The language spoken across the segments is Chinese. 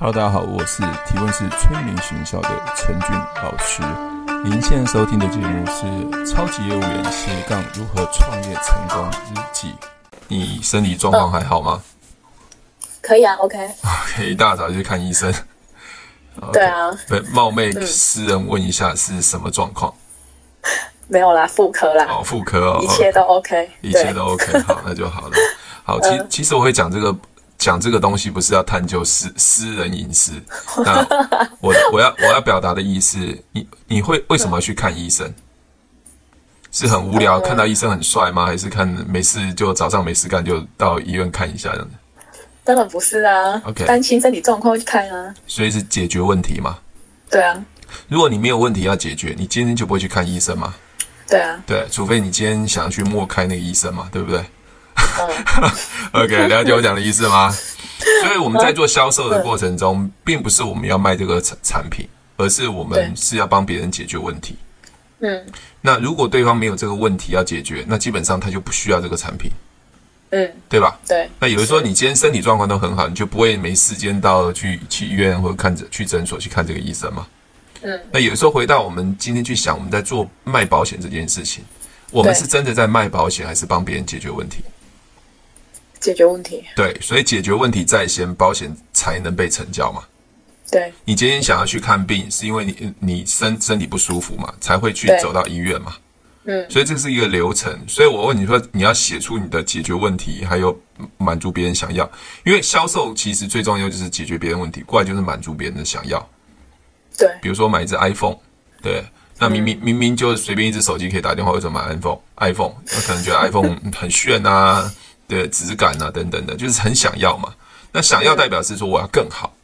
Hello，大家好，我是提问是催眠学校的陈俊老师。您现在收听的节目是《超级业务员斜杠如何创业成功日记》。你身体状况还好吗？可以啊，OK。OK，一大早就去看医生。Okay, 对啊。对，冒昧私人问一下是什么状况？没有啦，妇科啦。哦，妇科哦，一切都 OK，一切都 OK，好，那就好了。好，其 其实我会讲这个。讲这个东西不是要探究私私人隐私，那我我要我要表达的意思，你你会为什么去看医生？是很无聊，看到医生很帅吗？还是看没事就早上没事干就到医院看一下这样子？当然不是啊，OK，担心身体状况去看啊，所以是解决问题嘛？对啊，如果你没有问题要解决，你今天就不会去看医生嘛？对啊，对，除非你今天想要去默开那个医生嘛，对不对？OK，了解我讲的意思吗？所以我们在做销售的过程中，并不是我们要卖这个产产品，而是我们是要帮别人解决问题。嗯，那如果对方没有这个问题要解决，那基本上他就不需要这个产品。嗯，对吧？对。那有的时候你今天身体状况都很好，你就不会没时间到去去医院或者看诊去诊所去看这个医生嘛？嗯。那有的时候回到我们今天去想，我们在做卖保险这件事情，我们是真的在卖保险，还是帮别人解决问题？解决问题，对，所以解决问题在先，保险才能被成交嘛。对，你今天想要去看病，是因为你你身身体不舒服嘛，才会去走到医院嘛。嗯，所以这是一个流程。所以我问你说，你要写出你的解决问题，还有满足别人想要，因为销售其实最重要就是解决别人问题，过来就是满足别人的想要。对，比如说买一只 iPhone，对，那明明明明就随便一只手机可以打电话，为什么买 iPhone？iPhone，那可能觉得 iPhone 很炫啊。对质感啊，等等的，就是很想要嘛。那想要代表是说我要更好，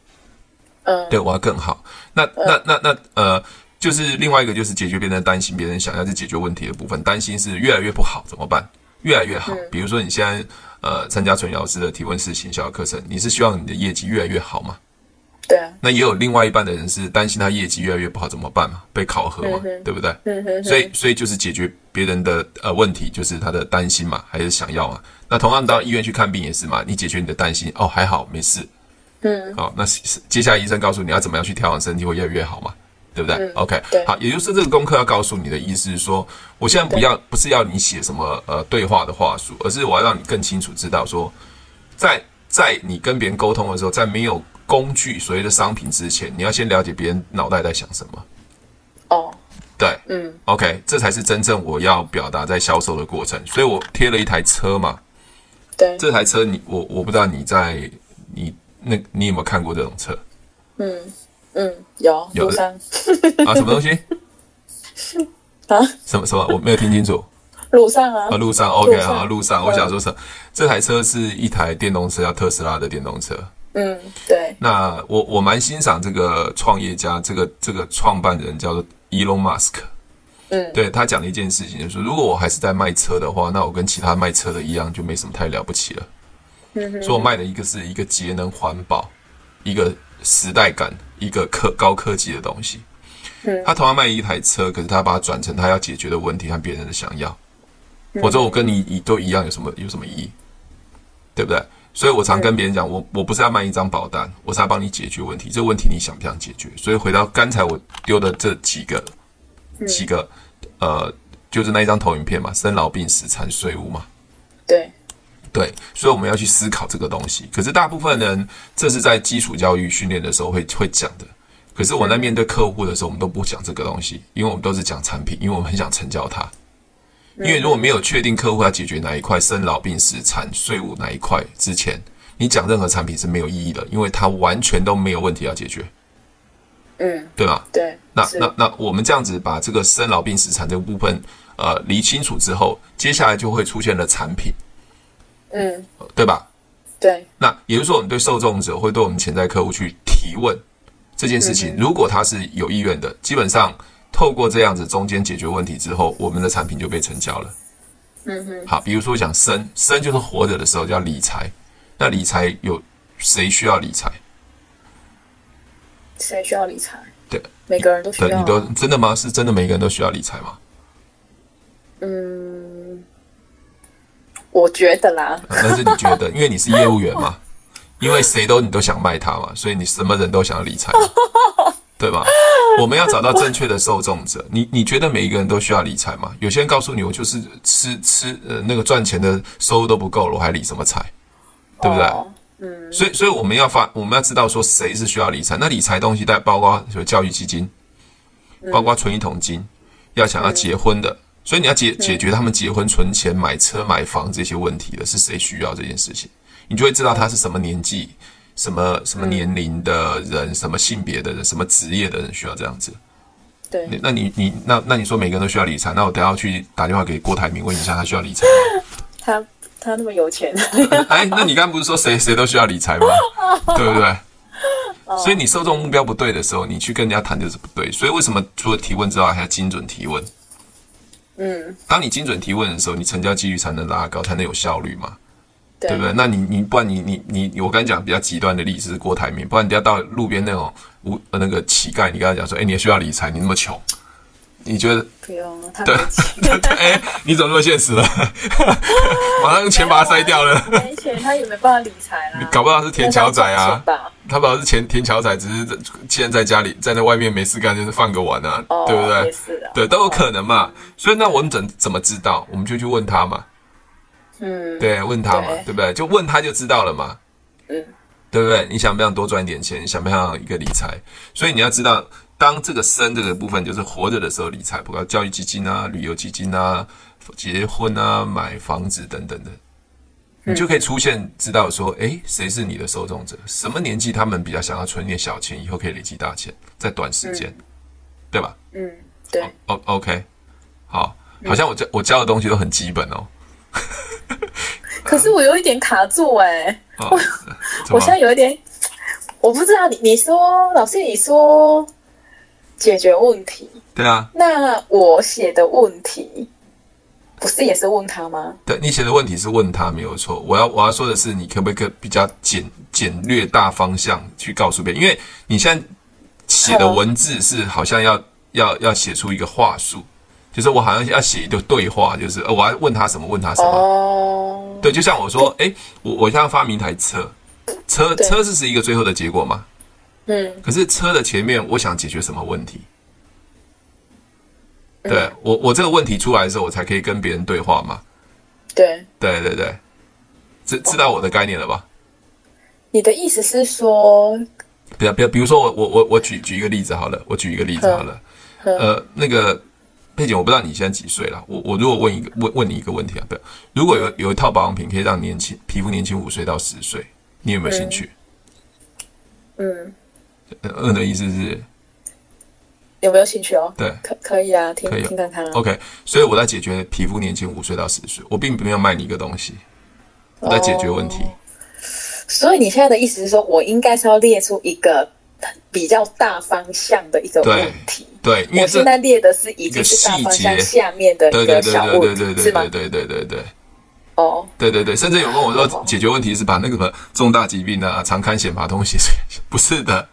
嗯，对，我要更好。那那那那呃，就是另外一个就是解决别人的担心，别人想要去解决问题的部分。担心是越来越不好怎么办？越来越好。比如说你现在呃参加纯老师的提问式行销课程，你是希望你的业绩越来越好吗？对啊。那也有另外一半的人是担心他业绩越来越不好怎么办嘛？被考核嘛，对不对？嗯哼。所以所以就是解决别人的呃问题，就是他的担心嘛，还是想要嘛？那同样到医院去看病也是嘛，你解决你的担心哦，还好没事，嗯，好，那接下来医生告诉你要怎么样去调养身体会越来越好嘛，对不对？嗯，OK，对，好，也就是这个功课要告诉你的意思是说，我现在不要不是要你写什么呃对话的话术，而是我要让你更清楚知道说，在在你跟别人沟通的时候，在没有工具所谓的商品之前，你要先了解别人脑袋在想什么。哦，对，嗯，OK，这才是真正我要表达在销售的过程，所以我贴了一台车嘛。对，这台车你我我不知道你在你那你有没有看过这种车？嗯嗯，有有的啊，什么东西？啊？什么什么？我没有听清楚。路上啊？啊，路上，OK 啊，路上。我想说车，这台车是一台电动车，叫特斯拉的电动车。嗯，对。那我我蛮欣赏这个创业家，这个这个创办人叫做 Elon Musk。嗯，对，他讲了一件事情就是，如果我还是在卖车的话，那我跟其他卖车的一样，就没什么太了不起了。嗯哼，所以我卖的一个是一个节能环保、一个时代感、一个科高科技的东西。嗯，他同样卖一台车，可是他把它转成他要解决的问题和别人的想要。否则我跟你你都一样，有什么有什么意义？对不对？所以我常跟别人讲，我我不是要卖一张保单，我是要帮你解决问题。这个问题你想不想解决？所以回到刚才我丢的这几个。几个，呃，就是那一张投影片嘛，生老病死残税务嘛，对，对，所以我们要去思考这个东西。可是大部分人，这是在基础教育训练的时候会会讲的。可是我在面对客户的时候，我们都不讲这个东西，因为我们都是讲产品，因为我们很想成交他。因为如果没有确定客户要解决哪一块生老病死产税务哪一块之前，你讲任何产品是没有意义的，因为它完全都没有问题要解决。嗯，对吧？对，那那那我们这样子把这个生老病死产这个部分呃理清楚之后，接下来就会出现了产品，嗯，对吧？对，那也就是说，我们对受众者会对我们潜在客户去提问这件事情，如果他是有意愿的，基本上透过这样子中间解决问题之后，我们的产品就被成交了。嗯哼，好，比如说讲生生就是活着的时候叫理财，那理财有谁需要理财？谁需要理财？对，每个人都需要。对，你都真的吗？是真的每个人都需要理财吗？嗯，我觉得啦。但是你觉得，因为你是业务员嘛，因为谁都你都想卖他嘛，所以你什么人都想要理财，对吧？我们要找到正确的受众者。你你觉得每一个人都需要理财吗？有些人告诉你，我就是吃吃呃那个赚钱的收入都不够了，我还理什么财？对不对？嗯。所以所以我们要发，我们要知道说谁是需要理财。那理财东西带包括有教育基金，包括存一桶金，要想要结婚的，所以你要解解决他们结婚、存钱、买车、买房这些问题的是谁需要这件事情？你就会知道他是什么年纪。什么什么年龄的人，嗯、什么性别的人，什么职业的人需要这样子？对，那你你那那你说每个人都需要理财，那我等下去打电话给郭台铭问一下，他需要理财吗？他他那么有钱？哎，那你刚刚不是说谁谁都需要理财吗？对不对？所以你受众目标不对的时候，你去跟人家谈就是不对。所以为什么除了提问之外，还要精准提问？嗯，当你精准提问的时候，你成交几率才能拉高，才能有效率嘛。对，对不对？那你你不然你你你我刚才讲比较极端的例子是郭台铭，不然你要到路边那种无那个乞丐，你跟他讲说，哎，你也需要理财，你那么穷，你觉得？不用，他对对 对，哎，你怎么那么现实了？马上用钱把它塞掉了。没钱，他也没办法理财啦。你搞不好是田桥仔啊，他不好是田田桥仔，只是现在在家里在那外面没事干，就是放个碗啊，哦、对不对？对，都有可能嘛。所以那我们怎怎么知道？我们就去问他嘛。嗯，对，问他嘛，对，对不对？就问他就知道了嘛。嗯，对不对？你想不想多赚点钱？你想不想一个理财？所以你要知道，当这个生这个部分就是活着的时候理财，包括教育基金啊、旅游基金啊、结婚啊、买房子等等的，你就可以出现知道说，哎，谁是你的受众者？什么年纪他们比较想要存点小钱，以后可以累积大钱，在短时间，嗯、对吧？嗯，对。O OK，好，好像我教我教的东西都很基本哦。可是我有一点卡住哎、我我现在有一点，我不知道你你说老师你说解决问题，对啊，那我写的问题不是也是问他吗？对，你写的问题是问他没有错，我要我要说的是，你可不可以比较简简略大方向去告诉别人？因为你现在写的文字是好像要要要写出一个话术。就是我好像要写一个对话，就是我要问他什么，问他什么。哦。对，就像我说，哎，我我现在发明一台车，车车是是一个最后的结果嘛？嗯。可是车的前面，我想解决什么问题？对我，我这个问题出来的时候，我才可以跟别人对话嘛。对。对对对，知知道我的概念了吧？你的意思是说，比比比如说我我我我举举一个例子好了，我举一个例子好了，呃，那个。佩姐，我不知道你现在几岁了。我我如果问一个问问你一个问题啊，不，如果有有一套保养品可以让年轻皮肤年轻五岁到十岁，你有没有兴趣？嗯，嗯的意思是有没有兴趣哦？对，可可以啊，听听看看啊。OK，所以我在解决皮肤年轻五岁到十岁，我并没有卖你一个东西，我在解决问题。哦，所以你现在的意思是说我应该是要列出一个比较大方向的一个问题？对，因为我现在列的是一个细节下面的一个小问题，是吗？对对对对。哦，对对对，甚至有问我说解决问题是把那个重大疾病啊、常看险把东西，不是的。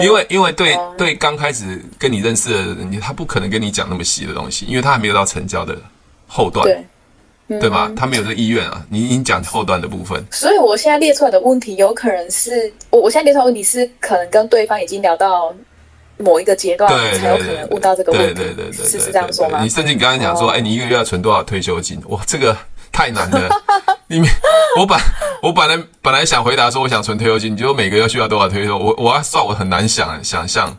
因为因为对对刚开始跟你认识的人，他不可能跟你讲那么细的东西，因为他还没有到成交的后段，对对吧？他没有这个意愿啊。你你讲后段的部分，所以我现在列出来的问题，有可能是我我现在列出来的问题是可能跟对方已经聊到。某一个阶段才有可能问到这个问题，对对对对，是是这样说吗？你甚至你刚刚讲说，哎，你一个月要存多少退休金？哇，这个太难了。你我本我本来本来想回答说，我想存退休金，你觉得每个月需要多少退休？我我要算，我很难想想象。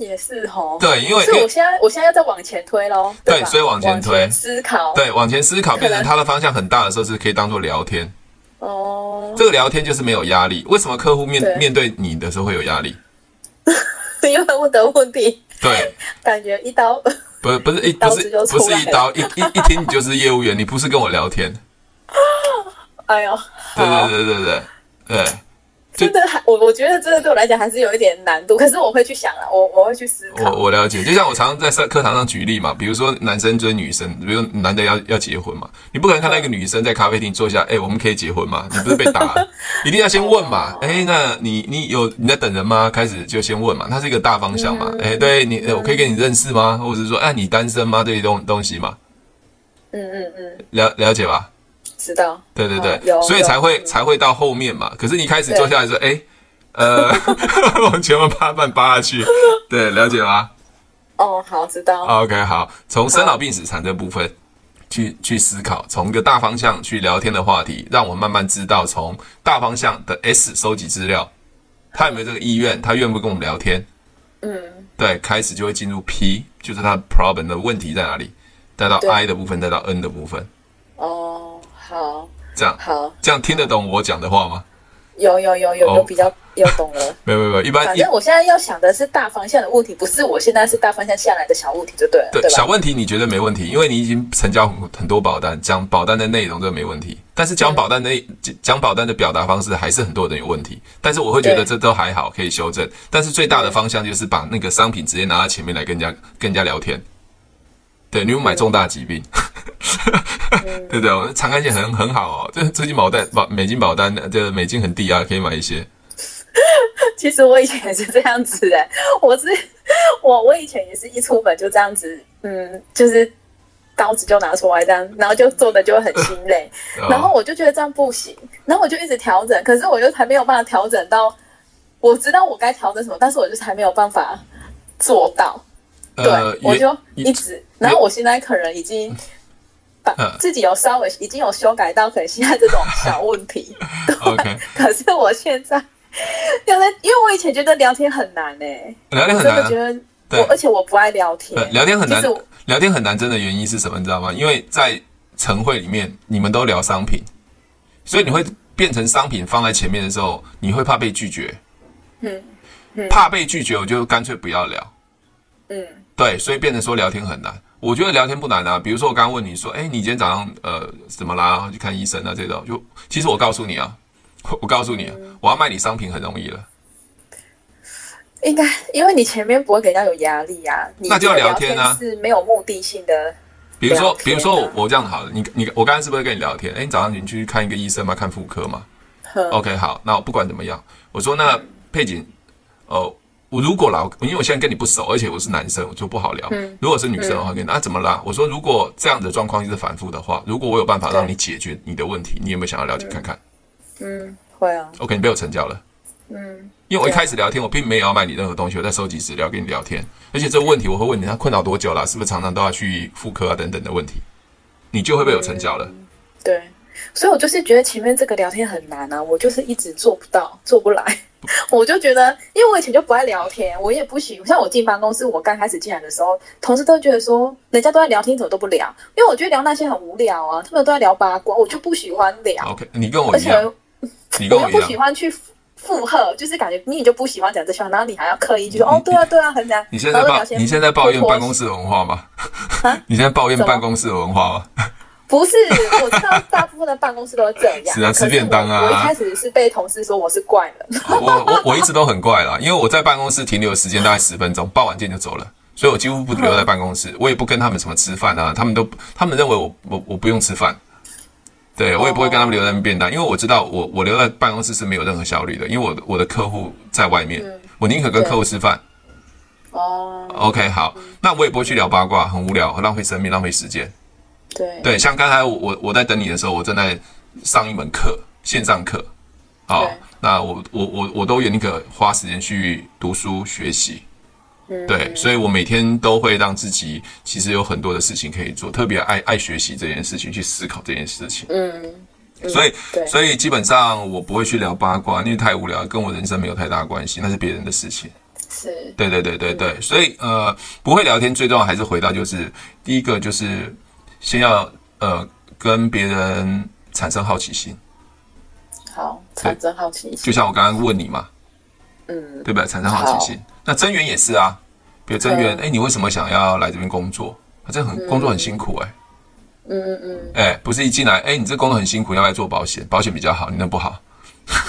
也是哦。对，因为所以我现在我现在要再往前推喽。对，所以往前推思考，对，往前思考，变成它的方向很大的时候，是可以当做聊天。哦。这个聊天就是没有压力。为什么客户面面对你的时候会有压力？因为问的问题，对，感觉一刀 不是不是一不是不是一刀一一一听你就是业务员，你不是跟我聊天。哎呦，对对对对对对。真的还我我觉得真的对我来讲还是有一点难度，可是我会去想啊，我我会去思考。我我了解，就像我常常在课课堂上举例嘛，比如说男生追女生，比如男的要要结婚嘛，你不可能看到一个女生在咖啡厅坐下，哎、欸，我们可以结婚吗？你不是被打，一定要先问嘛，哎、欸，那你你有你在等人吗？开始就先问嘛，它是一个大方向嘛，哎、欸，对你，我可以跟你认识吗？或者是说，哎、啊，你单身吗？这些东东西嘛，嗯嗯嗯，了了解吧。知道。对对对，有，所以才会才会到后面嘛。可是你一开始坐下来说，哎，呃，往前面扒半扒下去，对，了解吗？哦，好，知道。OK，好，从生老病死残这部分去去思考，从一个大方向去聊天的话题，让我慢慢知道从大方向的 S 收集资料，他有没有这个意愿，他愿不跟我们聊天？嗯，对，开始就会进入 P，就是他的 problem 的问题在哪里，再到 I 的部分，再到 N 的部分。哦，好，这样好，这样听得懂我讲的话吗？有有有有有比较有懂了，没有没有一般反正我现在要想的是大方向的问题，不是我现在是大方向下来的小问题就对了。对，小问题你觉得没问题，因为你已经成交很多保单，讲保单的内容这没问题。但是讲保单的讲保单的表达方式还是很多人有问题。但是我会觉得这都还好，可以修正。但是最大的方向就是把那个商品直接拿到前面来跟人家跟人家聊天。对，你有买重大疾病，嗯、对不对？我长干险很很好哦，这最近保单保美金保单的这美金很低啊，可以买一些。其实我以前也是这样子哎，我是我我以前也是一出门就这样子，嗯，就是刀子就拿出来这样，然后就做的就很心累，然后我就觉得这样不行，然后我就一直调整，可是我就还没有办法调整到，我知道我该调整什么，但是我就是还没有办法做到。对，呃、我就一直，然后我现在可能已经把自己有稍微已经有修改到，可能现在这种小问题。OK，可是我现在，因为因为我以前觉得聊天很难呢、欸，聊天很难、真的觉得对，而且我不爱聊天，聊天很难，聊天很难，真的原因是什么？你知道吗？因为在晨会里面，你们都聊商品，所以你会变成商品放在前面的时候，你会怕被拒绝，嗯，嗯。怕被拒绝，我就干脆不要聊，嗯。对，所以变成说聊天很难。我觉得聊天不难啊。比如说我刚刚问你说，哎，你今天早上呃怎么啦？去看医生啊？这种就其实我告诉你啊，我告诉你，啊、我要卖你商品很容易了。应该因为你前面不会给人家有压力啊。那就要聊天啊，是没有目的性的、啊。比如说，比如说我我这样好了，你你我刚才是不是跟你聊天？哎，你早上你去看一个医生吗？看妇科吗呵？OK，好，那我不管怎么样，我说那佩锦，哦、呃。我如果啦，因为我现在跟你不熟，而且我是男生，我就不好聊。嗯、如果是女生的话，跟你、嗯、啊怎么啦？我说如果这样的状况一直反复的话，如果我有办法让你解决你的问题，你有没有想要了解看看？嗯，会啊。OK，你被我成交了。嗯，因为我一开始聊天，我并没有要买你任何东西，我在收集资料跟你聊天。而且这个问题我会问你，他困扰多久了？是不是常常都要去妇科啊等等的问题？你就会被我成交了。嗯、对，所以我就是觉得前面这个聊天很难啊，我就是一直做不到，做不来。我就觉得，因为我以前就不爱聊天，我也不喜欢。像我进办公室，我刚开始进来的时候，同事都觉得说，人家都在聊天，怎么都不聊？因为我觉得聊那些很无聊啊，他们都在聊八卦，我就不喜欢聊。OK，你跟我一样，你跟我又不喜欢去附和，就是感觉你就不喜欢讲这些话，然后你还要刻意就说，哦，对啊，对啊，很难。你现在抱，你现在抱怨办公室文化吗？你现在抱怨办公室的文化吗？不是，我知道大部分的办公室都是这样。是啊，吃便当啊。我一开始是被同事说我是怪人。我我我一直都很怪啦，因为我在办公室停留的时间大概十分钟，报完件就走了，所以我几乎不留在办公室，我也不跟他们什么吃饭啊，他们都他们认为我我我不用吃饭，对我也不会跟他们留在便当，因为我知道我我留在办公室是没有任何效率的，因为我的我的客户在外面，我宁可跟客户吃饭。哦。OK，好，那我也不会去聊八卦，很无聊，浪费生命，浪费时间。对。对，像刚才我我在等你的时候，我正在上一门课，线上课，好，那我我我我都宁可花时间去读书学习，嗯，对，所以我每天都会让自己其实有很多的事情可以做，特别爱爱学习这件事情，去思考这件事情，嗯，嗯所以所以基本上我不会去聊八卦，因为太无聊，跟我人生没有太大关系，那是别人的事情，是，对对对对对，嗯、所以呃，不会聊天，最重要还是回到就是第一个就是。先要呃跟别人产生好奇心，好，产生好奇心，就像我刚刚问你嘛，嗯，对不对？产生好奇心，那增员也是啊，比如增员，哎、嗯，你为什么想要来这边工作？啊、这很、嗯、工作很辛苦哎、欸，嗯嗯嗯，哎，不是一进来，哎，你这工作很辛苦，要来做保险，保险比较好，你那不好，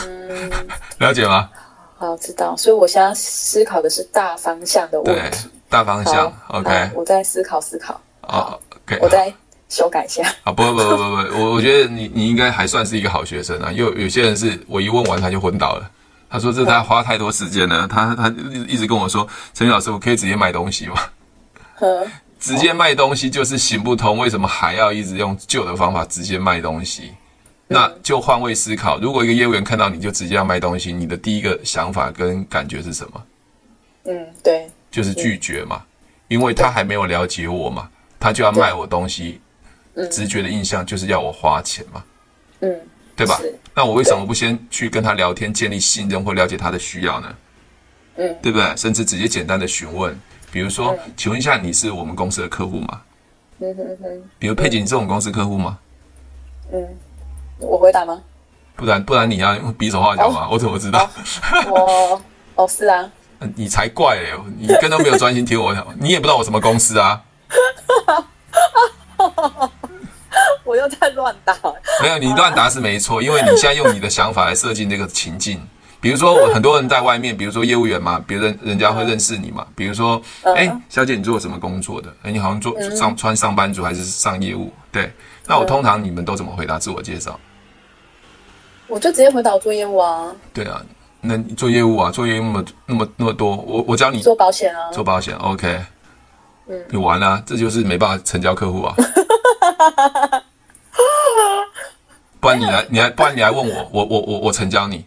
嗯，了解吗？好，知道。所以我现在思考的是大方向的问题，大方向，OK，我在思考思考，好。Okay, 我再修改一下。啊，不不不不不，我我觉得你你应该还算是一个好学生啊。有有些人是我一问完他就昏倒了，他说这他花太多时间了。他他一直跟我说，陈宇老师，我可以直接卖东西吗？呵直接卖东西就是行不通，为什么还要一直用旧的方法直接卖东西？那就换位思考，如果一个业务员看到你就直接要卖东西，你的第一个想法跟感觉是什么？嗯，对，就是拒绝嘛，因为他还没有了解我嘛，他就要卖我东西，直觉的印象就是要我花钱嘛，嗯，对吧？那我为什么不先去跟他聊天，建立信任或了解他的需要呢？嗯，对不对？甚至直接简单的询问，比如说，请问一下，你是我们公司的客户吗？嗯哼哼。比如佩姐，你是我们公司客户吗？嗯，我回答吗？不然不然你要用比手画脚吗？我怎么知道？我哦是啊。你才怪嘞！你根本都没有专心听我讲，你也不知道我什么公司啊。我又在乱答。没有，你乱答是没错，因为你现在用你的想法来设计那个情境。比如说，我很多人在外面，比如说业务员嘛，别人人家会认识你嘛。比如说，哎，小姐，你做什么工作的？哎，你好像做上穿上班族还是上业务？对，那我通常你们都怎么回答自我介绍？我就直接回答我做业务啊。对啊，那你做业务啊，做业务那么那么那么多，我我教你做保险啊，做保险，OK。嗯，你完了，这就是没办法成交客户啊。不然你来，你来，不然你来问我，我我我我成交你。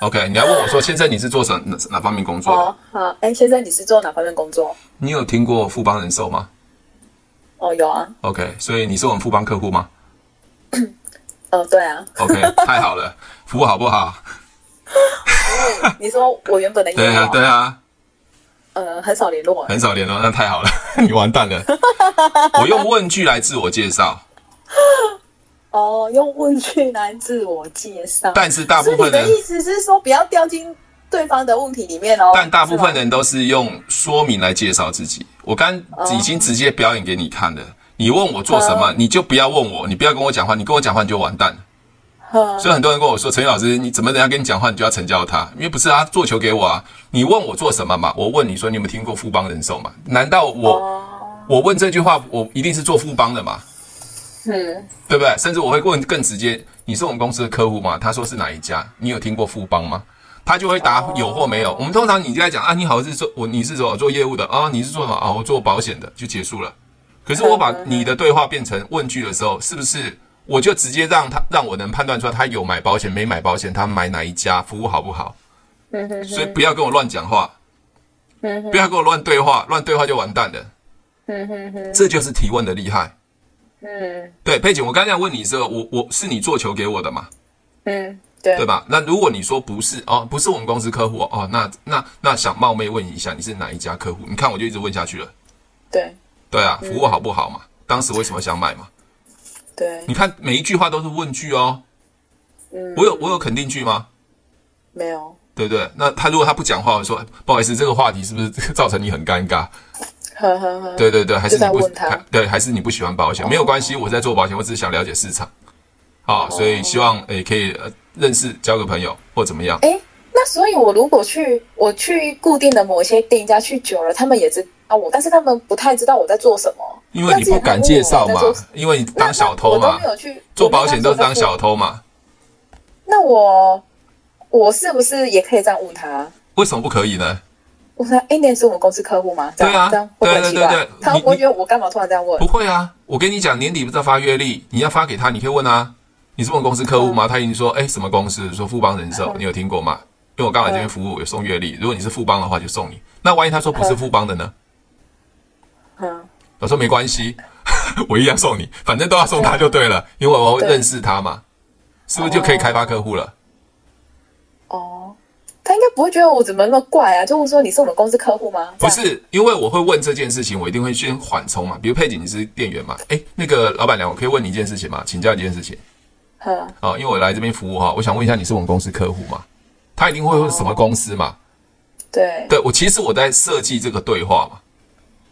OK，你来问我说，先生你是做什哪哪方面工作？哦，好，哎，先生你是做哪方面工作？你有听过富邦人寿吗？哦，有啊。OK，所以你是我们富邦客户吗？哦，对啊。OK，太好了，服务好不好？你说我原本的 业务？对啊，对啊。呃，很少联络，很少联络，那太好了，你完蛋了。我用问句来自我介绍。哦，用问句来自我介绍，但是大部分人的意思是说不要掉进对方的问题里面哦。但大部分人都是用说明来介绍自己。我刚已经直接表演给你看了。你问我做什么，你就不要问我，你不要跟我讲话。你跟我讲话你就完蛋了。所以很多人跟我说：“陈宇老师，你怎么人家跟你讲话，你就要成交他？因为不是啊，做球给我啊。你问我做什么嘛？我问你说，你有没有听过富邦人寿嘛？难道我我问这句话，我一定是做富邦的嘛？”嗯，对不对？甚至我会问更直接，你是我们公司的客户吗？他说是哪一家？你有听过富邦吗？他就会答有或没有。我们通常你就在讲啊，你好是做我你是做做业务的啊，你是做什么啊？我做保险的，就结束了。可是我把你的对话变成问句的时候，是不是我就直接让他让我能判断出来他有买保险没买保险，他买哪一家，服务好不好？所以不要跟我乱讲话，不要跟我乱对话，乱对话就完蛋了。这就是提问的厉害。嗯，对，佩姐，我刚才问你的时候，我我是你做球给我的嘛？嗯，对，对吧？那如果你说不是哦，不是我们公司客户哦，那那那想冒昧问一下，你是哪一家客户？你看我就一直问下去了。对，对啊，服务好不好嘛？当时为什么想买嘛？对，你看每一句话都是问句哦。嗯，我有我有肯定句吗？没有，对不对？那他如果他不讲话，我说不好意思，这个话题是不是 造成你很尴尬？呵呵呵，对对对，还是你不对，还是你不喜欢保险？没有关系，我在做保险，我只是想了解市场，好，所以希望诶可以认识交个朋友或怎么样。诶，那所以我如果去我去固定的某些店家去久了，他们也知道我，但是他们不太知道我在做什么，因为你不敢介绍嘛，因为你当小偷嘛，我都没有去做保险都是当小偷嘛。那我我是不是也可以这样问他？为什么不可以呢？我说：“哎，那是我们公司客户吗？”对啊，对对对对，他会觉得我干嘛突然这样问？不会啊，我跟你讲，年底不是要发月历，你要发给他，你可以问啊，你是我们公司客户吗？他已经说：“哎，什么公司？”说富邦人寿，你有听过吗？因为我刚来这边服务，有送月历。如果你是富邦的话，就送你。那万一他说不是富邦的呢？嗯，我说没关系，我一样送你，反正都要送他就对了，因为我会认识他嘛，是不是就可以开发客户了？他应该不会觉得我怎么那么怪啊？就会说你是我们公司客户吗？不是，因为我会问这件事情，我一定会先缓冲嘛。比如佩景，你是店员嘛？哎，那个老板娘，我可以问你一件事情吗？请教一件事情。呵哦，因为我来这边服务哈，我想问一下，你是我们公司客户吗？他一定会问什么公司嘛？对，对我其实我在设计这个对话嘛。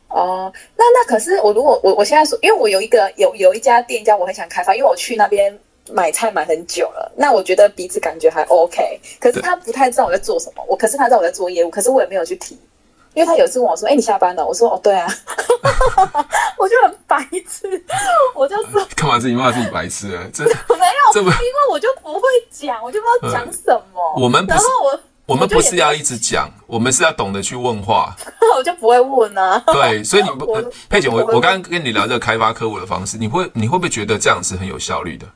哦，那那可是我如果我我现在说，因为我有一个有有一家店家，我很想开发，因为我去那边。买菜买很久了，那我觉得彼此感觉还 OK。可是他不太知道我在做什么，我可是他知道我在做业务，可是我也没有去提，因为他有一次问我说：“哎，你下班了？”我说：“哦，对啊。” 我就很白痴，我就说：“干嘛自己骂自己白痴啊？”这 没有，这不因为我就不会讲，我就不知道讲什么。我们然后我我们不是要一直讲，我们是要懂得去问话。我就不会问啊。对，所以你不佩姐，我我刚刚跟你聊这个开发客户的方式，你会你会不会觉得这样是很有效率的？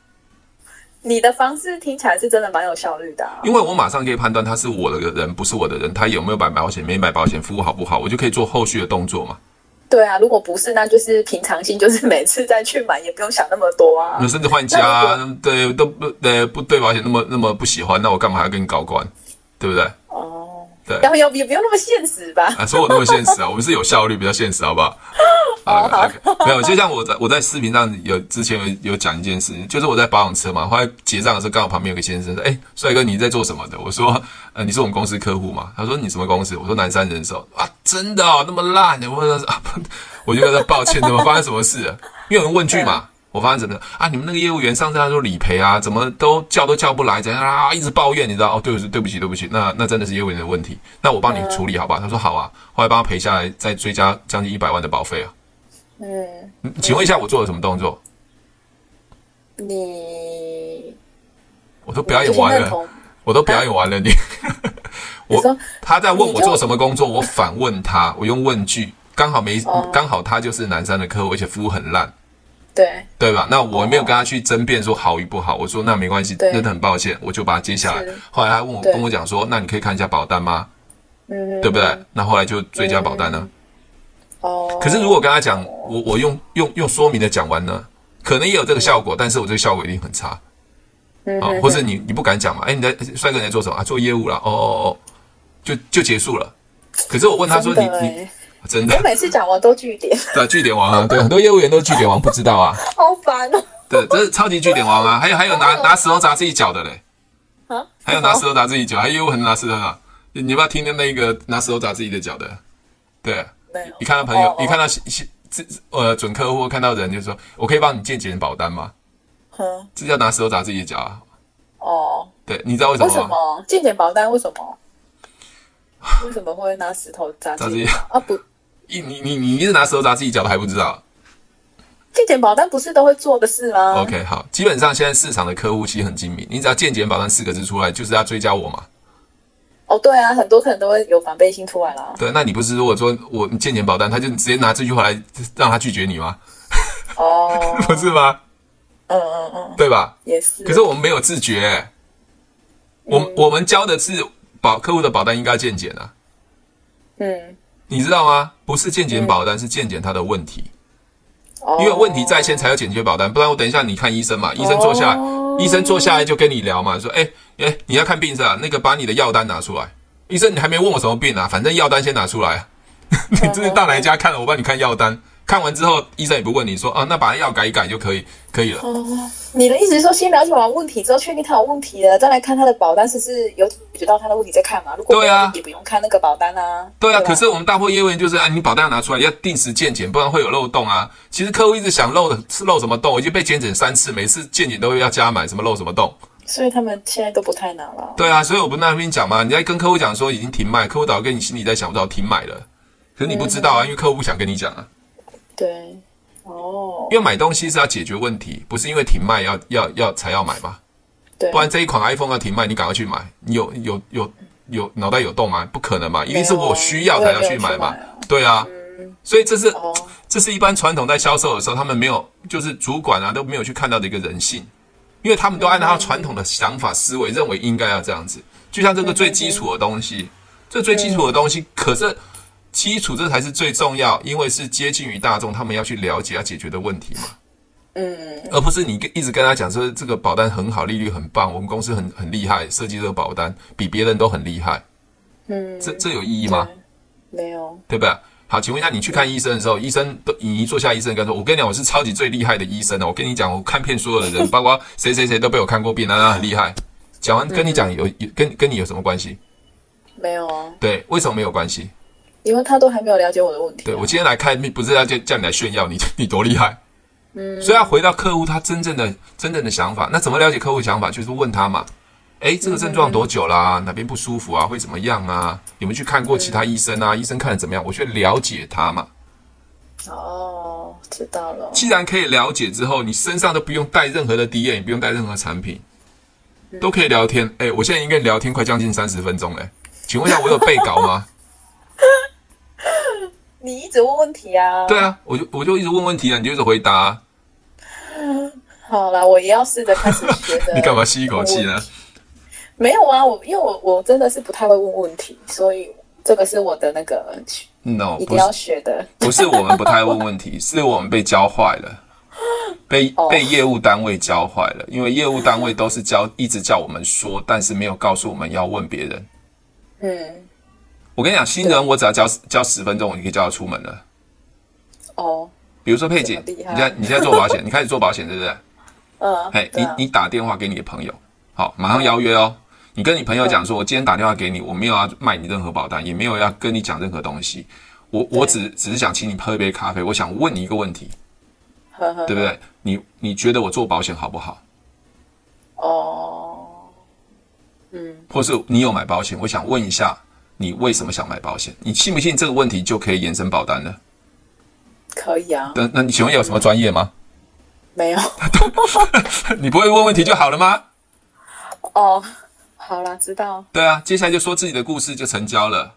你的方式听起来是真的蛮有效率的，啊，因为我马上可以判断他是我的人，不是我的人，他有没有买保险，没买保险，服务好不好，我就可以做后续的动作嘛。对啊，如果不是，那就是平常心，就是每次再去买也不用想那么多啊。那甚至换家，啊，对，都不对，不对保险那么那么不喜欢，那我干嘛还要跟你搞关，对不对？哦，对，要要也不用那么现实吧？啊，说我那么现实啊，我们是有效率，比较现实，好不好？好好，没有，就像我在我在视频上有之前有有讲一件事，就是我在保养车嘛，后来结账的时候刚好旁边有个先生说：“哎，帅哥你在做什么的？”我说：“呃，你是我们公司客户嘛？”他说：“你什么公司？”我说：“南山人寿。”啊，真的哦，那么烂？我说啊，我就跟他抱歉，怎么发生什么事了？因为有人问句嘛，我发现怎么啊？你们那个业务员上次他说理赔啊，怎么都叫都叫不来，怎样啊？一直抱怨，你知道？哦，对不起，对不起，对不起，那那真的是业务员的问题，那我帮你处理好吧？他说好啊，后来帮他赔下来，再追加将近一百万的保费啊。嗯，请问一下，我做了什么动作？你，我都表演完了，我都表演完了。你，我他在问我做什么工作，我反问他，我用问句，刚好没刚好他就是南山的客户，而且服务很烂，对对吧？那我没有跟他去争辩说好与不好，我说那没关系，真的很抱歉，我就把它接下来。后来他问我跟我讲说，那你可以看一下保单吗？嗯，对不对？那后来就追加保单呢。哦，可是如果跟他讲，我我用用用说明的讲完呢，可能也有这个效果，但是我这个效果一定很差，啊，或者你你不敢讲嘛？哎，你在帅哥你在做什么啊？做业务了，哦哦哦，就就结束了。可是我问他说，你你真的，我每次讲完都据点，对，据点王啊，对，很多业务员都是句点王，不知道啊，好烦哦。对，这是超级据点王啊，还有还有拿拿石头砸自己脚的嘞，啊，还有拿石头砸自己脚，还有业务很拿石头啊，你要不要听的那个拿石头砸自己的脚的？对。你看到朋友，你看到这呃准客户看到人，就说：“我可以帮你借几人保单吗？”哼，这叫拿石头砸自己的脚啊！哦，对，你知道为什么吗？为什么保单为什么？为什么会拿石头砸自己啊？不，你你你你是拿石头砸自己脚都还不知道？健检保单不是都会做的事吗？OK，好，基本上现在市场的客户其实很精明，你只要健检保单四个字出来，就是要追加我嘛。哦，对啊，很多可能都会有防备心出来了。对，那你不是如果说我健检保单，他就直接拿这句话来让他拒绝你吗？哦，不是吗？嗯嗯嗯，对吧？也是。可是我们没有自觉，嗯、我我们交的是保客户的保单应该健检啊。嗯，你知道吗？不是健检保单，嗯、是健检他的问题。哦，因为问题在先才有解决保单，不然我等一下你看医生嘛，医生坐下来。哦医生坐下来就跟你聊嘛，说：“哎、欸、哎、欸，你要看病是吧？那个把你的药单拿出来。医生，你还没问我什么病啊？反正药单先拿出来。你这是到哪一家看了？我帮你看药单。”看完之后，医生也不问你说，啊，那把药改一改就可以，可以了。哦，你的意思是说，先了解完问题之后，确定他有问题了，再来看他的保单是不是有解决到他的问题再看嘛？如果对啊，也不用看那个保单啊。对啊，可是我们大部分业务员就是，啊，你保单要拿出来，要定时健检，不然会有漏洞啊。其实客户一直想漏的是漏什么洞，已经被检诊三次，每次健检都要加满，什么漏什么洞。所以他们现在都不太拿了。对啊，所以我不那边讲嘛，你在跟客户讲说已经停卖，客户早跟你心里在想，我早停买了，可是你不知道啊，嗯、因为客户不想跟你讲啊。对。哦，因为买东西是要解决问题，不是因为停卖要要要才要买嘛？对，不然这一款 iPhone 要停卖，你赶快去买，你有有有有脑袋有洞吗？不可能嘛，一定是我需要才要去买嘛。对啊，所以这是这是一般传统在销售的时候，他们没有就是主管啊都没有去看到的一个人性，因为他们都按照他传统的想法思维认为应该要这样子，就像这个最基础的东西，这最基础的东西可是。基础这才是最重要，因为是接近于大众，他们要去了解、要解决的问题嘛。嗯，而不是你一直跟他讲说这个保单很好，利率很棒，我们公司很很厉害，设计这个保单比别人都很厉害。嗯，这这有意义吗？没有，对不对？好，请问一下，你去看医生的时候，医生都你一坐下，医生跟他说：“我跟你讲，我是超级最厉害的医生哦。我跟你讲，我看遍所有的人，包括谁谁谁都被我看过病，那他很厉害。”讲完跟你讲有有跟跟你有什么关系？没有啊。对，为什么没有关系？因为他都还没有了解我的问题、啊。对，我今天来看，不是要叫叫你来炫耀你 你多厉害，嗯，所以要回到客户他真正的真正的想法。那怎么了解客户想法？就是问他嘛，哎，这个症状多久啦？哪边不舒服啊？会怎么样啊？有没有去看过其他医生啊？嗯、医生看的怎么样？我去了解他嘛。哦，知道了。既然可以了解之后，你身上都不用带任何的 DM，也不用带任何产品，都可以聊天。哎，我现在应该聊天快将近三十分钟了，请问一下，我有背稿吗？你一直问问题啊？对啊，我就我就一直问问题啊，你就一直回答啊。好啦，我也要试着开始学的。你干嘛吸一口气呢？没有啊，我因为我我真的是不太会问问题，所以这个是我的那个 no 一定要学的。不是我们不太问问题，是我们被教坏了，被被业务单位教坏了。因为业务单位都是教一直叫我们说，但是没有告诉我们要问别人。嗯，我跟你讲，新人我只要教教十分钟，我就可以教他出门了。哦，比如说佩姐，你现在你现在做保险，你开始做保险对不对？嗯，嘿，你你打电话给你的朋友，好，马上邀约哦。你跟你朋友讲说，我今天打电话给你，我没有要卖你任何保单，也没有要跟你讲任何东西，我我只只是想请你喝一杯咖啡，我想问你一个问题，呵呵，对不对？你你觉得我做保险好不好？哦，嗯，或是你有买保险，我想问一下，你为什么想买保险？你信不信这个问题就可以延伸保单了？可以啊。那那你请问有什么专业吗？没有，你不会问问题就好了吗？哦，好啦，知道。对啊，接下来就说自己的故事就成交了。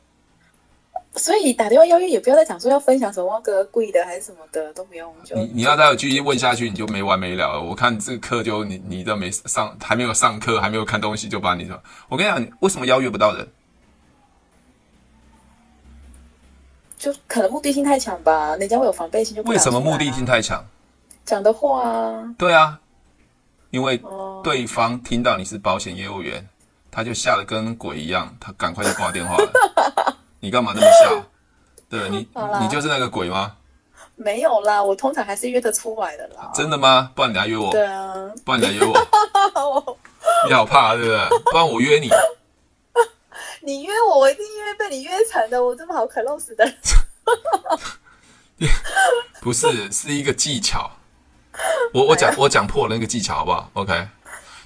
所以打电话邀约也不要再讲说要分享什么个贵的还是什么的都不用。就你你要再继续问下去，你就没完没了了。我看这个课就你你都没上，还没有上课，还没有看东西就把你说。我跟你讲，为什么邀约不到人？就可能目的性太强吧，人家会有防备心。为什么目的性太强？讲的话啊，对啊，因为对方听到你是保险业务员，他就吓得跟鬼一样，他赶快就挂电话了。你干嘛那么吓？对，你你就是那个鬼吗？没有啦，我通常还是约得出来的啦。真的吗？不然你来约我。对啊，不然你来约我。你好怕，对不对？不然我约你。你约我，我一定约被你约成的。我这么好啃肉死的人。不是，是一个技巧。我我讲我讲破了那个技巧好不好？OK。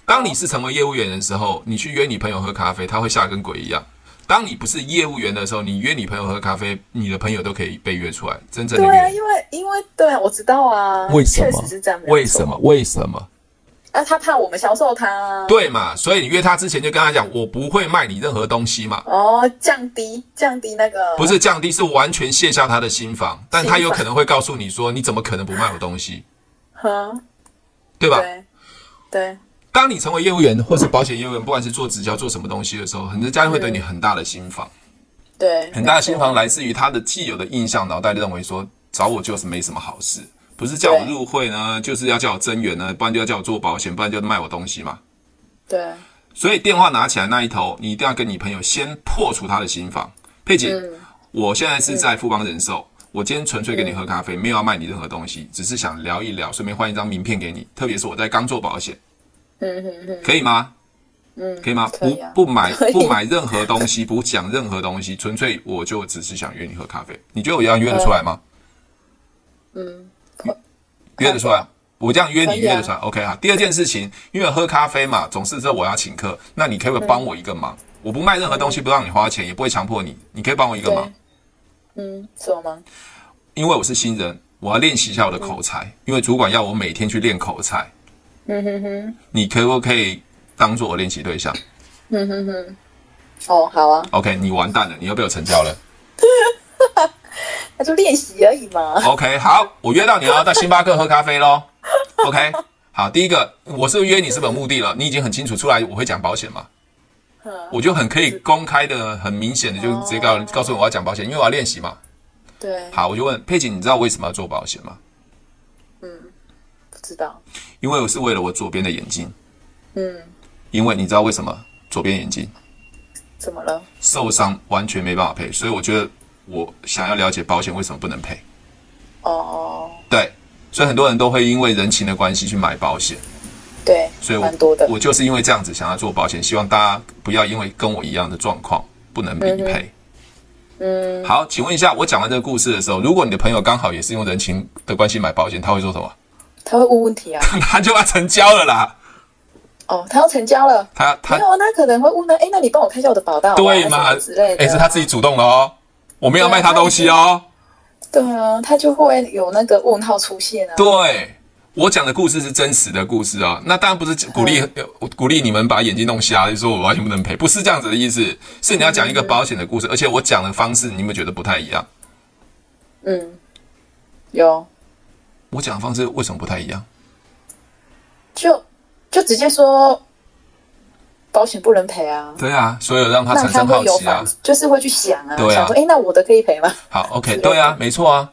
当你是成为业务员的时候，你去约你朋友喝咖啡，他会吓跟鬼一样。当你不是业务员的时候，你约你朋友喝咖啡，你的朋友都可以被约出来。真正的对啊，因为因为对啊，我知道啊，为什么？确实是这样。为什么？为什么？啊，他怕我们销售他啊。对嘛？所以你约他之前就跟他讲，我不会卖你任何东西嘛。哦，降低降低那个不是降低，是完全卸下他的心防，但他有可能会告诉你说，你怎么可能不卖我东西？哼。对吧？对，对。当你成为业务员或是保险业务员，不管是做直销做什么东西的时候，很多家人会对你很大的心防。对，很大的心防来自于他的既有的印象，脑袋认为说找我就是没什么好事，不是叫我入会呢，就是要叫我增员呢，不然就要叫我做保险，不然就卖我东西嘛。对。所以电话拿起来那一头，你一定要跟你朋友先破除他的心防。佩姐，嗯、我现在是在富邦人寿。我今天纯粹跟你喝咖啡，没有要卖你任何东西，只是想聊一聊，顺便换一张名片给你。特别是我在刚做保险，嗯嗯嗯，可以吗？嗯，可以吗？不不买不买任何东西，不讲任何东西，纯粹我就只是想约你喝咖啡。你觉得我这样约得出来吗？嗯，约得出来。我这样约你约得出来，OK 啊。第二件事情，因为喝咖啡嘛，总是说我要请客，那你可不可以帮我一个忙？我不卖任何东西，不让你花钱，也不会强迫你，你可以帮我一个忙。嗯，什么忙？因为我是新人，我要练习一下我的口才。嗯、因为主管要我每天去练口才。嗯哼哼，你可不可以当做我练习对象？嗯哼哼，哦，好啊。OK，你完蛋了，你又被我成交了。那就练习而已嘛。OK，好，我约到你哦，到星巴克喝咖啡喽。OK，好，第一个，我是不是约你是不是有目的了？你已经很清楚出来我会讲保险嘛？我就很可以公开的、很明显的就直接告告诉我要讲保险，因为我要练习嘛。对。好，我就问佩姐，你知道为什么要做保险吗？嗯，不知道。因为我是为了我左边的眼睛。嗯。因为你知道为什么左边眼睛？怎么了？受伤完全没办法配，所以我觉得我想要了解保险为什么不能赔。哦。对，所以很多人都会因为人情的关系去买保险。对，所以我我就是因为这样子想要做保险，希望大家不要因为跟我一样的状况不能理赔。嗯，好，请问一下，我讲完这个故事的时候，如果你的朋友刚好也是用人情的关系买保险，他会说什么？他会问问题啊，他就要成交了啦。哦，他要成交了，他他没有，那可能会问呢，哎，那你帮我看一下我的保单，对吗？之类的，哎，是他自己主动的哦，我没有卖他东西哦。对啊，他就会有那个问号出现啊。对。我讲的故事是真实的故事啊，那当然不是鼓励、嗯、鼓励你们把眼睛弄瞎，就说我完全不能赔，不是这样子的意思，是你要讲一个保险的故事，嗯、而且我讲的方式你们觉得不太一样？嗯，有。我讲的方式为什么不太一样？就就直接说保险不能赔啊。对啊，所以让他产生好奇啊，就是会去想啊，对啊，想说，哎，那我的可以赔吗？好，OK，对啊，没错啊，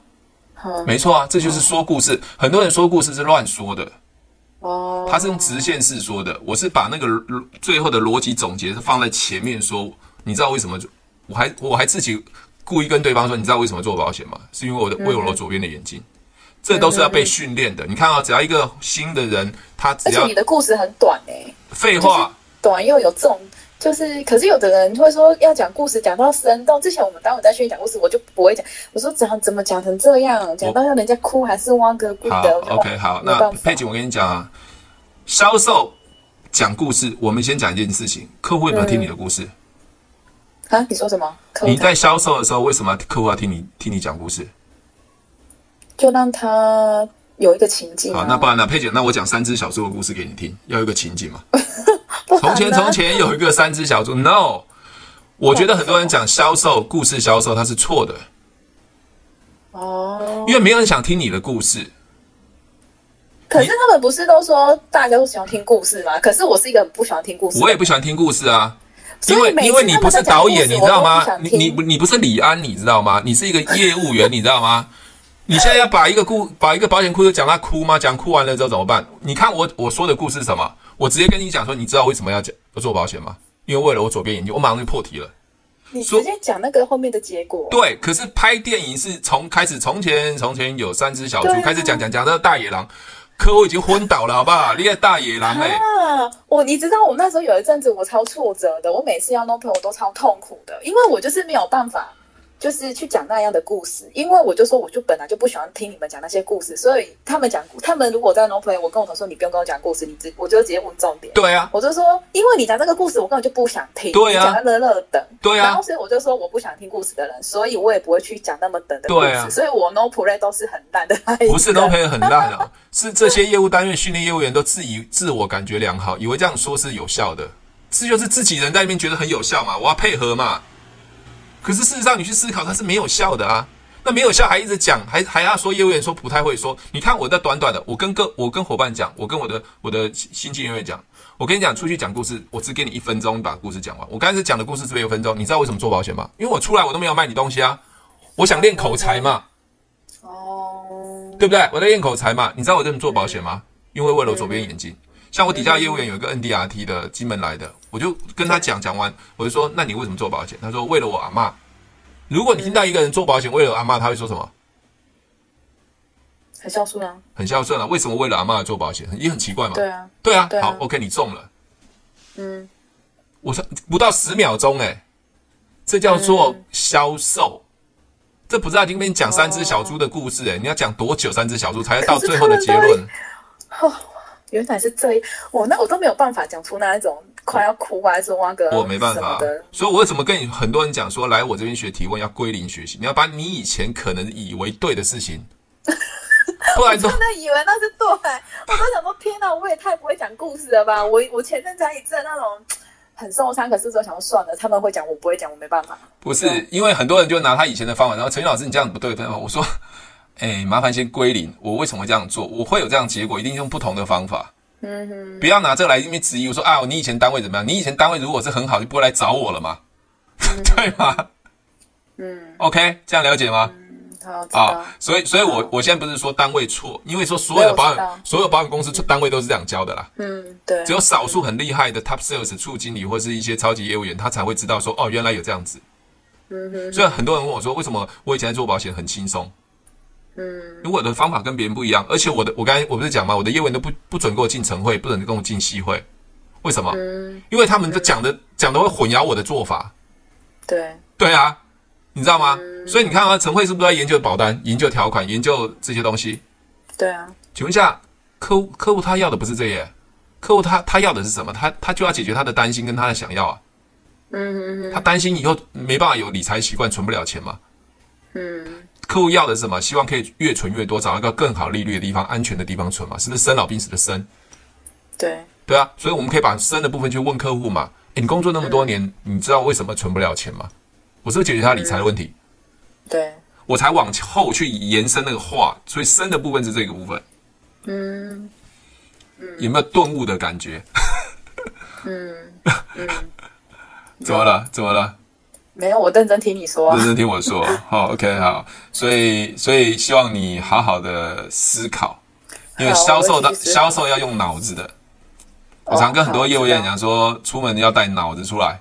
没错啊，这就是说故事。很多人说故事是乱说的。哦，他是用直线式说的，我是把那个最后的逻辑总结是放在前面说。你知道为什么？我还我还自己故意跟对方说，你知道为什么做保险吗？是因为我的为我左边的眼睛，这都是要被训练的。你看啊，只要一个新的人，他只要你的故事很短哎，废话，短又有重，就是可是有的人会说要讲故事讲到生动。之前我们当我在训练讲故事，我就不会讲，我说怎怎么讲成这样，讲到让人家哭还是挖个故的。OK，好，那佩姐，我跟你讲啊，销售讲故事，我们先讲一件事情，客户有没有听你的故事？啊，你说什么？你在销售的时候，为什么客户要听你听你讲故事？就让他有一个情境、啊。好，那不然呢？佩姐，那我讲三只小猪的故事给你听，要有一个情景嘛？从前从前有一个三只小猪。No，我觉得很多人讲销售故事销售，它是错的。哦，因为没有人想听你的故事。可是他们不是都说大家都喜欢听故事吗？可是我是一个很不喜欢听故事。我也不喜欢听故事啊。因为因为你不是导演，你知道吗？你你你不是李安，你知道吗？你是一个业务员，你知道吗？你现在要把一个故把一个保险故事讲他哭吗？讲哭完了之后怎么办？你看我我说的故事是什么？我直接跟你讲说，你知道为什么要讲要做保险吗？因为为了我左边眼睛，我马上就破题了。你直接讲那个后面的结果。对，可是拍电影是从开始，从前从前有三只小猪，开始讲讲讲到大野狼。可我已经昏倒了，好不好？你也大野狼哎、欸！啊，我你知道，我那时候有一阵子我超挫折的，我每次要 no pay 我都超痛苦的，因为我就是没有办法。就是去讲那样的故事，因为我就说，我就本来就不喜欢听你们讲那些故事，所以他们讲，他们如果在 No Play，我跟我同事说，你不用跟我讲故事，你直，我就直接问重点。对啊，我就说，因为你讲这个故事，我根本就不想听。对啊，讲的乐乐的。对啊，然后所以我就说，我不想听故事的人，所以我也不会去讲那么等的故事。对啊，所以我 No Play 都是很烂的。不是 No Play 很烂啊，是这些业务单位训练业务员都自以自我感觉良好，以为这样说是有效的，这就是自己人在那边觉得很有效嘛，我要配合嘛。可是事实上，你去思考，它是没有效的啊。那没有效，还一直讲，还还要说业务员说不太会说。你看我的短短的，我跟个我跟伙伴讲，我跟我的我的新进人员讲，我跟你讲，出去讲故事，我只给你一分钟把故事讲完。我刚才讲的故事是不是有分钟？你知道为什么做保险吗？因为我出来我都没有卖你东西啊，我想练口才嘛。哦，对不对？我在练口才嘛。你知道我为什么做保险吗？因为为了左边眼睛。像我底下业务员有一个 NDRT 的金门来的，我就跟他讲讲完，我就说：那你为什么做保险？他说：为了我阿嬷。如果你听到一个人做保险为了阿嬷，他会说什么？很孝顺啊，很孝顺啊。为什么为了阿嬷做保险？也很奇怪嘛。对啊，对啊。好，OK，你中了。嗯，我说不到十秒钟，哎，这叫做销售。这不是要听跟你讲三只小猪的故事，哎，你要讲多久？三只小猪才会到最后的结论？哦原来是这样，我那我都没有办法讲出那一种快要哭还是挖个我没办法，所以我为什么跟你很多人讲说，来我这边学提问要归零学习，你要把你以前可能以为对的事情，不然真的以为那是对，我都想说天哪，我也太不会讲故事了吧？我我前阵子还一阵那种很受伤，可是说想说算了，他们会讲，我不会讲，我没办法。不是因为很多人就拿他以前的方法，然后陈老师你这样不对，我说。哎，麻烦先归零。我为什么会这样做？我会有这样结果，一定用不同的方法。嗯哼，不要拿这个来因为质疑我说啊，你以前单位怎么样？你以前单位如果是很好，就不会来找我了嘛，嗯、对吗？嗯，OK，这样了解吗？嗯，好啊。所以，所以我我现在不是说单位错，因为说所有的保险，所有保险公司单位都是这样教的啦。嗯，对。只有少数很厉害的 Top Sales 处经理或是一些超级业务员，他才会知道说哦，原来有这样子。嗯哼。所以很多人问我说，为什么我以前在做保险很轻松？嗯，如果我的方法跟别人不一样，而且我的我刚才我不是讲吗？我的业务员都不不准跟我进晨会，不准跟我进夕会，为什么？嗯，因为他们都讲的讲的会混淆我的做法。对对啊，你知道吗？嗯，所以你看啊，晨会是不是在研究保单、研究条款、研究这些东西？对啊，请问一下，客户客户他要的不是这些，客户他他要的是什么？他他就要解决他的担心跟他的想要啊。嗯嗯嗯，他担心以后没办法有理财习惯，存不了钱嘛。嗯。客户要的是什么？希望可以越存越多，找一个更好利率的地方、安全的地方存嘛？是不是生老病死的生？对对啊，所以我们可以把生的部分去问客户嘛。诶，你工作那么多年，嗯、你知道为什么存不了钱吗？我是不是解决他理财的问题？嗯、对，我才往后去延伸那个话，所以生的部分是这个部分。嗯，嗯，有没有顿悟的感觉？嗯嗯，怎么了？怎么了？没有，我认真听你说啊。认真听我说。好，OK，好。所以，所以希望你好好的思考，因为销售的销售要用脑子的。我常跟很多业务员讲说，出门要带脑子出来。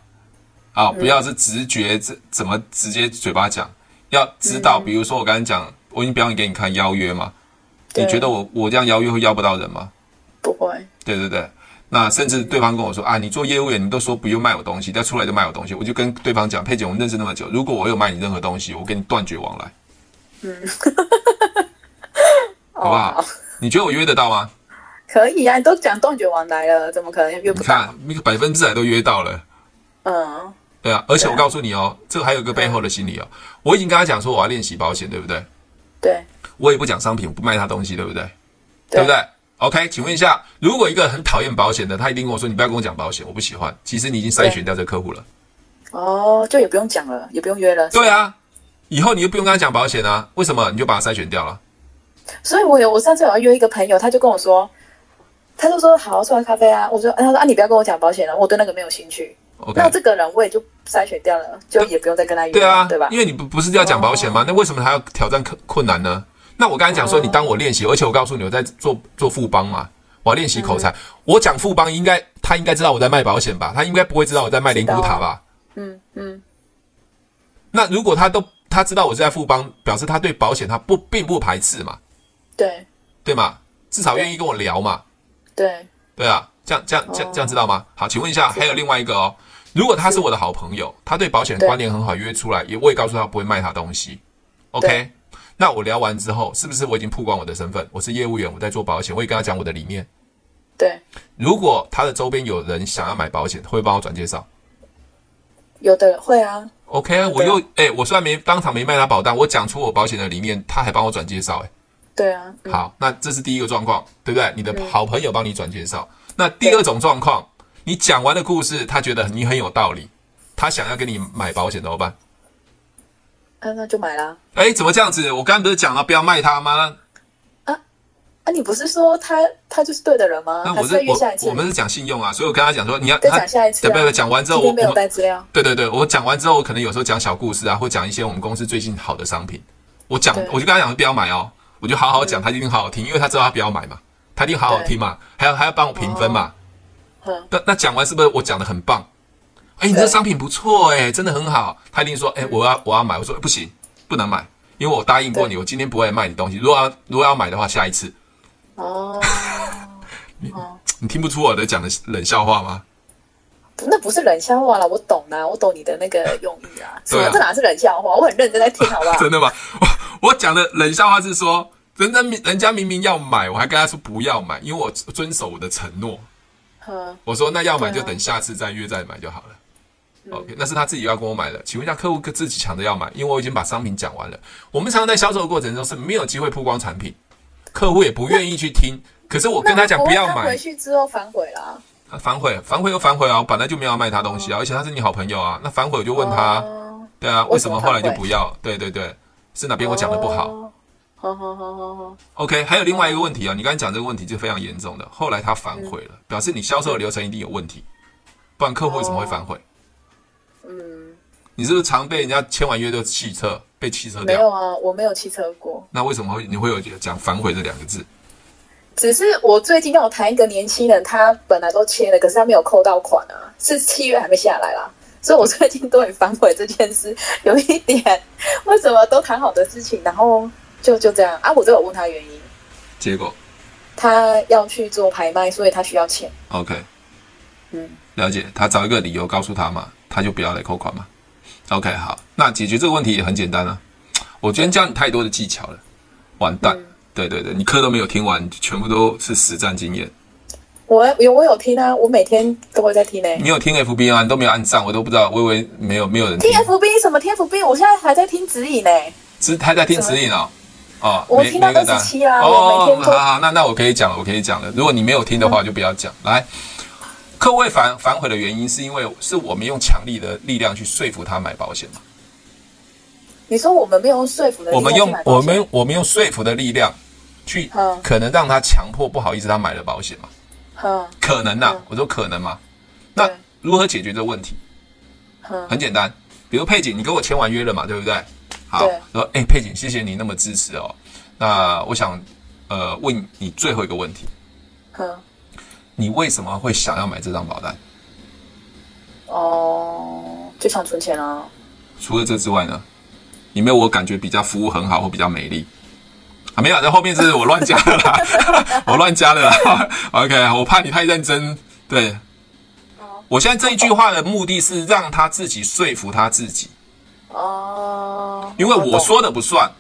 啊，不要是直觉，怎怎么直接嘴巴讲？要知道，比如说我刚才讲，我已经表演给你看邀约嘛，你觉得我我这样邀约会邀不到人吗？不会。对对对，那甚至对方跟我说啊，你做业务员，你都说不用卖我东西，再出来就卖我东西，我就跟对方讲，佩姐，我们认识那么久，如果我有卖你任何东西，我跟你断绝往来。嗯，好不好？你觉得我约得到吗？可以啊，你都讲断绝往来了，怎么可能约不到？你看，那个百分之百都约到了。嗯。对啊，而且我告诉你哦，这个还有一个背后的心理哦。我已经跟他讲说我要练习保险，对不对？对。我也不讲商品，我不卖他东西，对不对？对不对？OK，请问一下，如果一个很讨厌保险的，他一定跟我说：“你不要跟我讲保险，我不喜欢。”其实你已经筛选掉这个客户了。哦，就也不用讲了，也不用约了。对啊，以后你就不用跟他讲保险啊？为什么？你就把他筛选掉了。所以我有，我上次有要约一个朋友，他就跟我说，他就说：“好，出来咖啡啊。”我说：“他说啊，你不要跟我讲保险了，我对那个没有兴趣。” Okay. 那这个人我也就筛选掉了，就也不用再跟他约了，对啊，对吧？因为你不不是要讲保险吗？Oh. 那为什么还要挑战困困难呢？那我刚才讲说，你当我练习，oh. 而且我告诉你，我在做做富邦嘛，我要练习口才。嗯、我讲富邦应该他应该知道我在卖保险吧？他应该不会知道我在卖灵骨塔吧？嗯嗯。那如果他都他知道我是在富邦，表示他对保险他不并不排斥嘛？对对嘛？至少愿意跟我聊嘛？对对啊，这样这样这样这样知道吗？好，请问一下，还有另外一个哦。如果他是我的好朋友，他对保险观念很好，约出来也我也告诉他不会卖他东西，OK？那我聊完之后，是不是我已经曝光我的身份？我是业务员，我在做保险，我也跟他讲我的理念。对。如果他的周边有人想要买保险，会帮我转介绍？有的会啊。OK 啊，我又哎，我虽然没当场没卖他保单，我讲出我保险的理念，他还帮我转介绍，哎。对啊。好，那这是第一个状况，对不对？你的好朋友帮你转介绍。那第二种状况。你讲完的故事，他觉得你很有道理，他想要跟你买保险怎么办？啊，那就买啦。哎，怎么这样子？我刚刚不是讲了不要卖他吗？啊啊！你不是说他他就是对的人吗？那我是我我们是讲信用啊，所以我跟他讲说你要再讲下一次。对不对？讲完之后我没有带资料。对对对，我讲完之后，我可能有时候讲小故事啊，或讲一些我们公司最近好的商品。我讲我就跟他讲不要买哦，我就好好讲，他一定好好听，因为他知道他不要买嘛，他一定好好听嘛，还要还要帮我评分嘛。那那讲完是不是我讲的很棒？哎，你这商品不错哎，真的很好。他一定说，哎，我要我要买。我说不行，不能买，因为我答应过你，我今天不会卖你东西。如果要如果要买的话，下一次。哦，你你听不出我的讲的冷笑话吗？那不是冷笑话啦，我懂啦，我懂你的那个用意啊。对啊，这哪是冷笑话？我很认真在听，好不好？真的吗？我我讲的冷笑话是说，人家人家明明要买，我还跟他说不要买，因为我遵守我的承诺。我说那要买就等下次再约再买就好了。啊、OK，那是他自己要跟我买的。请问一下，客户自己抢着要买，因为我已经把商品讲完了。我们常常在销售的过程中是没有机会曝光产品，客户也不愿意去听。可是我跟他讲不要买，回去之后反悔了。反悔，反悔又反悔啊！我本来就没有要卖他东西啊，而且他是你好朋友啊。那反悔我就问他，对啊，为什么后来就不要？对对对，是哪边我讲的不好？好好好好好，OK，还有另外一个问题啊，你刚才讲这个问题就非常严重的，后来他反悔了，表示你销售的流程一定有问题，不然客户为什么会反悔？嗯，你是不是常被人家签完约就弃车被汽车掉？没有啊，我没有汽车过。那为什么会你会有讲反悔这两个字？只是我最近跟我谈一个年轻人，他本来都签了，可是他没有扣到款啊，是契约还没下来啦，所以我最近对反悔这件事有一点，为什么都谈好的事情，然后。就就这样啊！我都有问他原因，结果他要去做拍卖，所以他需要钱。OK，嗯，了解。他找一个理由告诉他嘛，他就不要来扣款嘛。OK，好，那解决这个问题也很简单啊。我今天教你太多的技巧了，完蛋！嗯、对对对，你课都没有听完，全部都是实战经验。我有我有听啊，我每天都会在听呢、欸。你有听 FB 啊？你都没有按赞，我都不知道。我以为没有没有人听，听 FB 什么听 FB？我现在还在听指引呢、欸。是还在听指引哦。哦，我听到二十七啦。哦，好好，那那我可以讲了，我可以讲了。如果你没有听的话，就不要讲。来，客户反反悔的原因是因为是我们用强力的力量去说服他买保险吗？你说我们没有用说服的力量，我们用我们我们用说服的力量去可能让他强迫不好意思他买了保险嘛？嗯，可能呐，我说可能嘛。那如何解决这个问题？很简单，比如佩锦，你跟我签完约了嘛，对不对？好，说哎，佩锦，谢谢你那么支持哦。那我想呃问你最后一个问题。嗯，你为什么会想要买这张保单？哦，就想存钱啊。除了这之外呢？有没有我感觉比较服务很好或比较美丽？啊，没有，在后面是我乱加的啦，我乱加的啦。OK，我怕你太认真。对，我现在这一句话的目的是让他自己说服他自己。哦，因为我说的不算，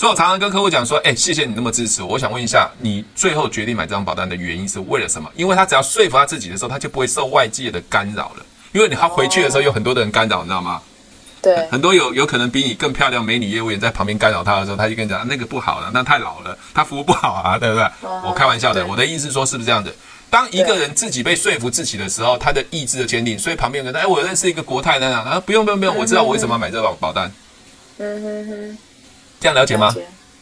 所以我常常跟客户讲说：“哎，谢谢你那么支持我。我想问一下，你最后决定买这张保单的原因是为了什么？因为他只要说服他自己的时候，他就不会受外界的干扰了。因为你他回去的时候有很多的人干扰，你知道吗？”对，很多有有可能比你更漂亮美女业务员在旁边干扰他的时候，他就跟你讲那个不好了，那太老了，他服务不好啊，对不对？哦、我开玩笑的，我的意思说是不是这样子？当一个人自己被说服自己的时候，他的意志的坚定，所以旁边有人哎，我认识一个国泰的啊，不用不用不用，我知道我为什么要买这保保单。嗯哼哼，这样了解吗？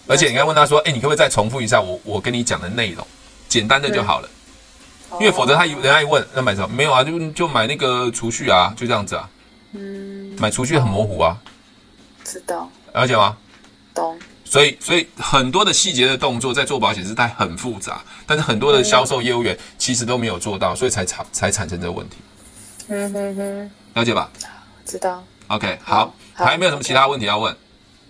而且你应该问他说，哎，你可不可以再重复一下我我跟你讲的内容，简单的就好了，因为否则他一人家一问那买什么？没有啊，就就买那个储蓄啊，就这样子啊。嗯，买储蓄很模糊啊，知道了解吗？懂。所以，所以很多的细节的动作在做保险是它很复杂，但是很多的销售业务员其实都没有做到，所以才产才产生这个问题。嗯哼哼，了解吧？知道。OK，好，还有没有什么其他问题要问？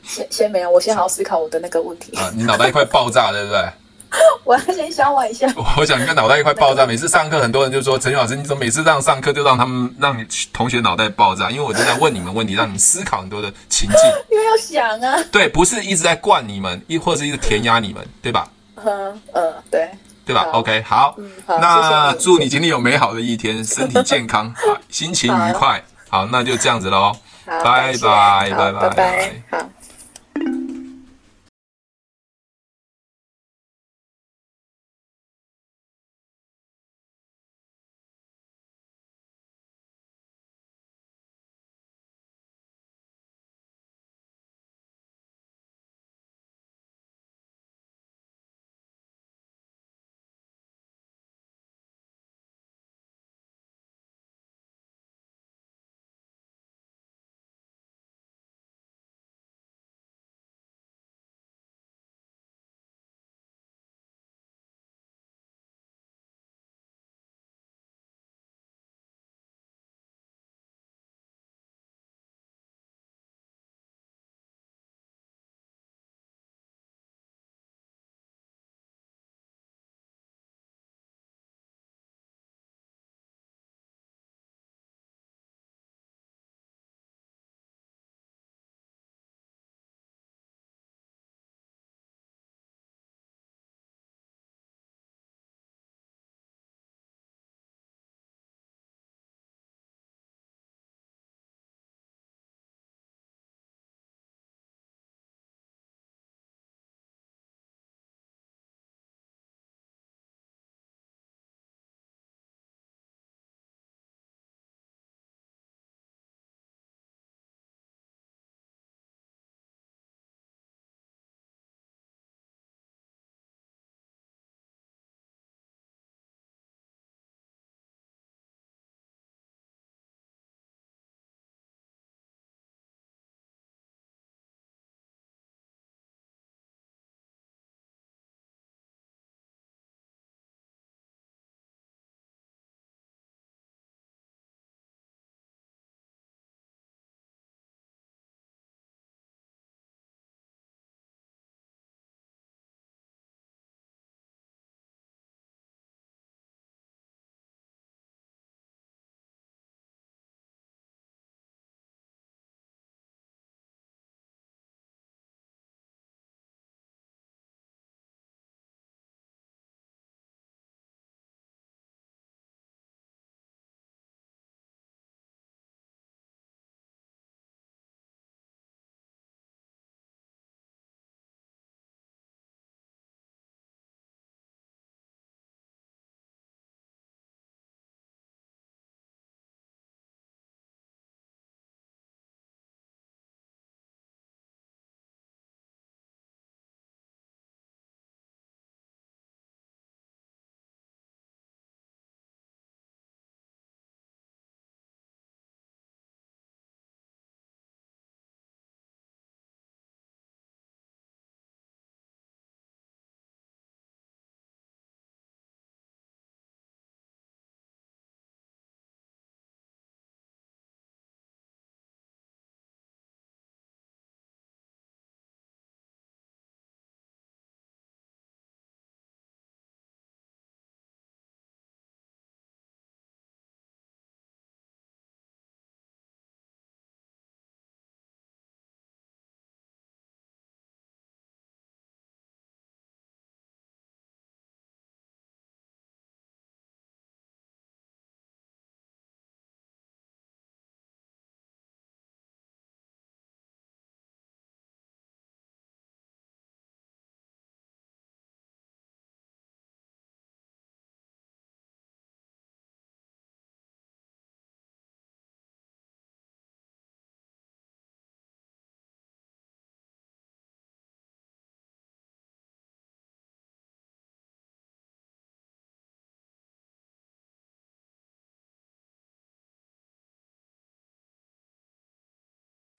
先先没有，我先好好思考我的那个问题。啊，你脑袋快爆炸，对不对？我要先消化一下。我想你个脑袋一块爆炸。每次上课，很多人就说：“陈老师，你怎么每次让上课就让他们让你同学脑袋爆炸？”因为我就在问你们问题，让你们思考很多的情境。因为要想啊。对，不是一直在灌你们，亦或是一直填鸭你们，对吧？嗯嗯，对，对吧？OK，好，那祝你今天有美好的一天，身体健康，心情愉快。好，那就这样子喽。拜拜，拜拜，拜拜。好。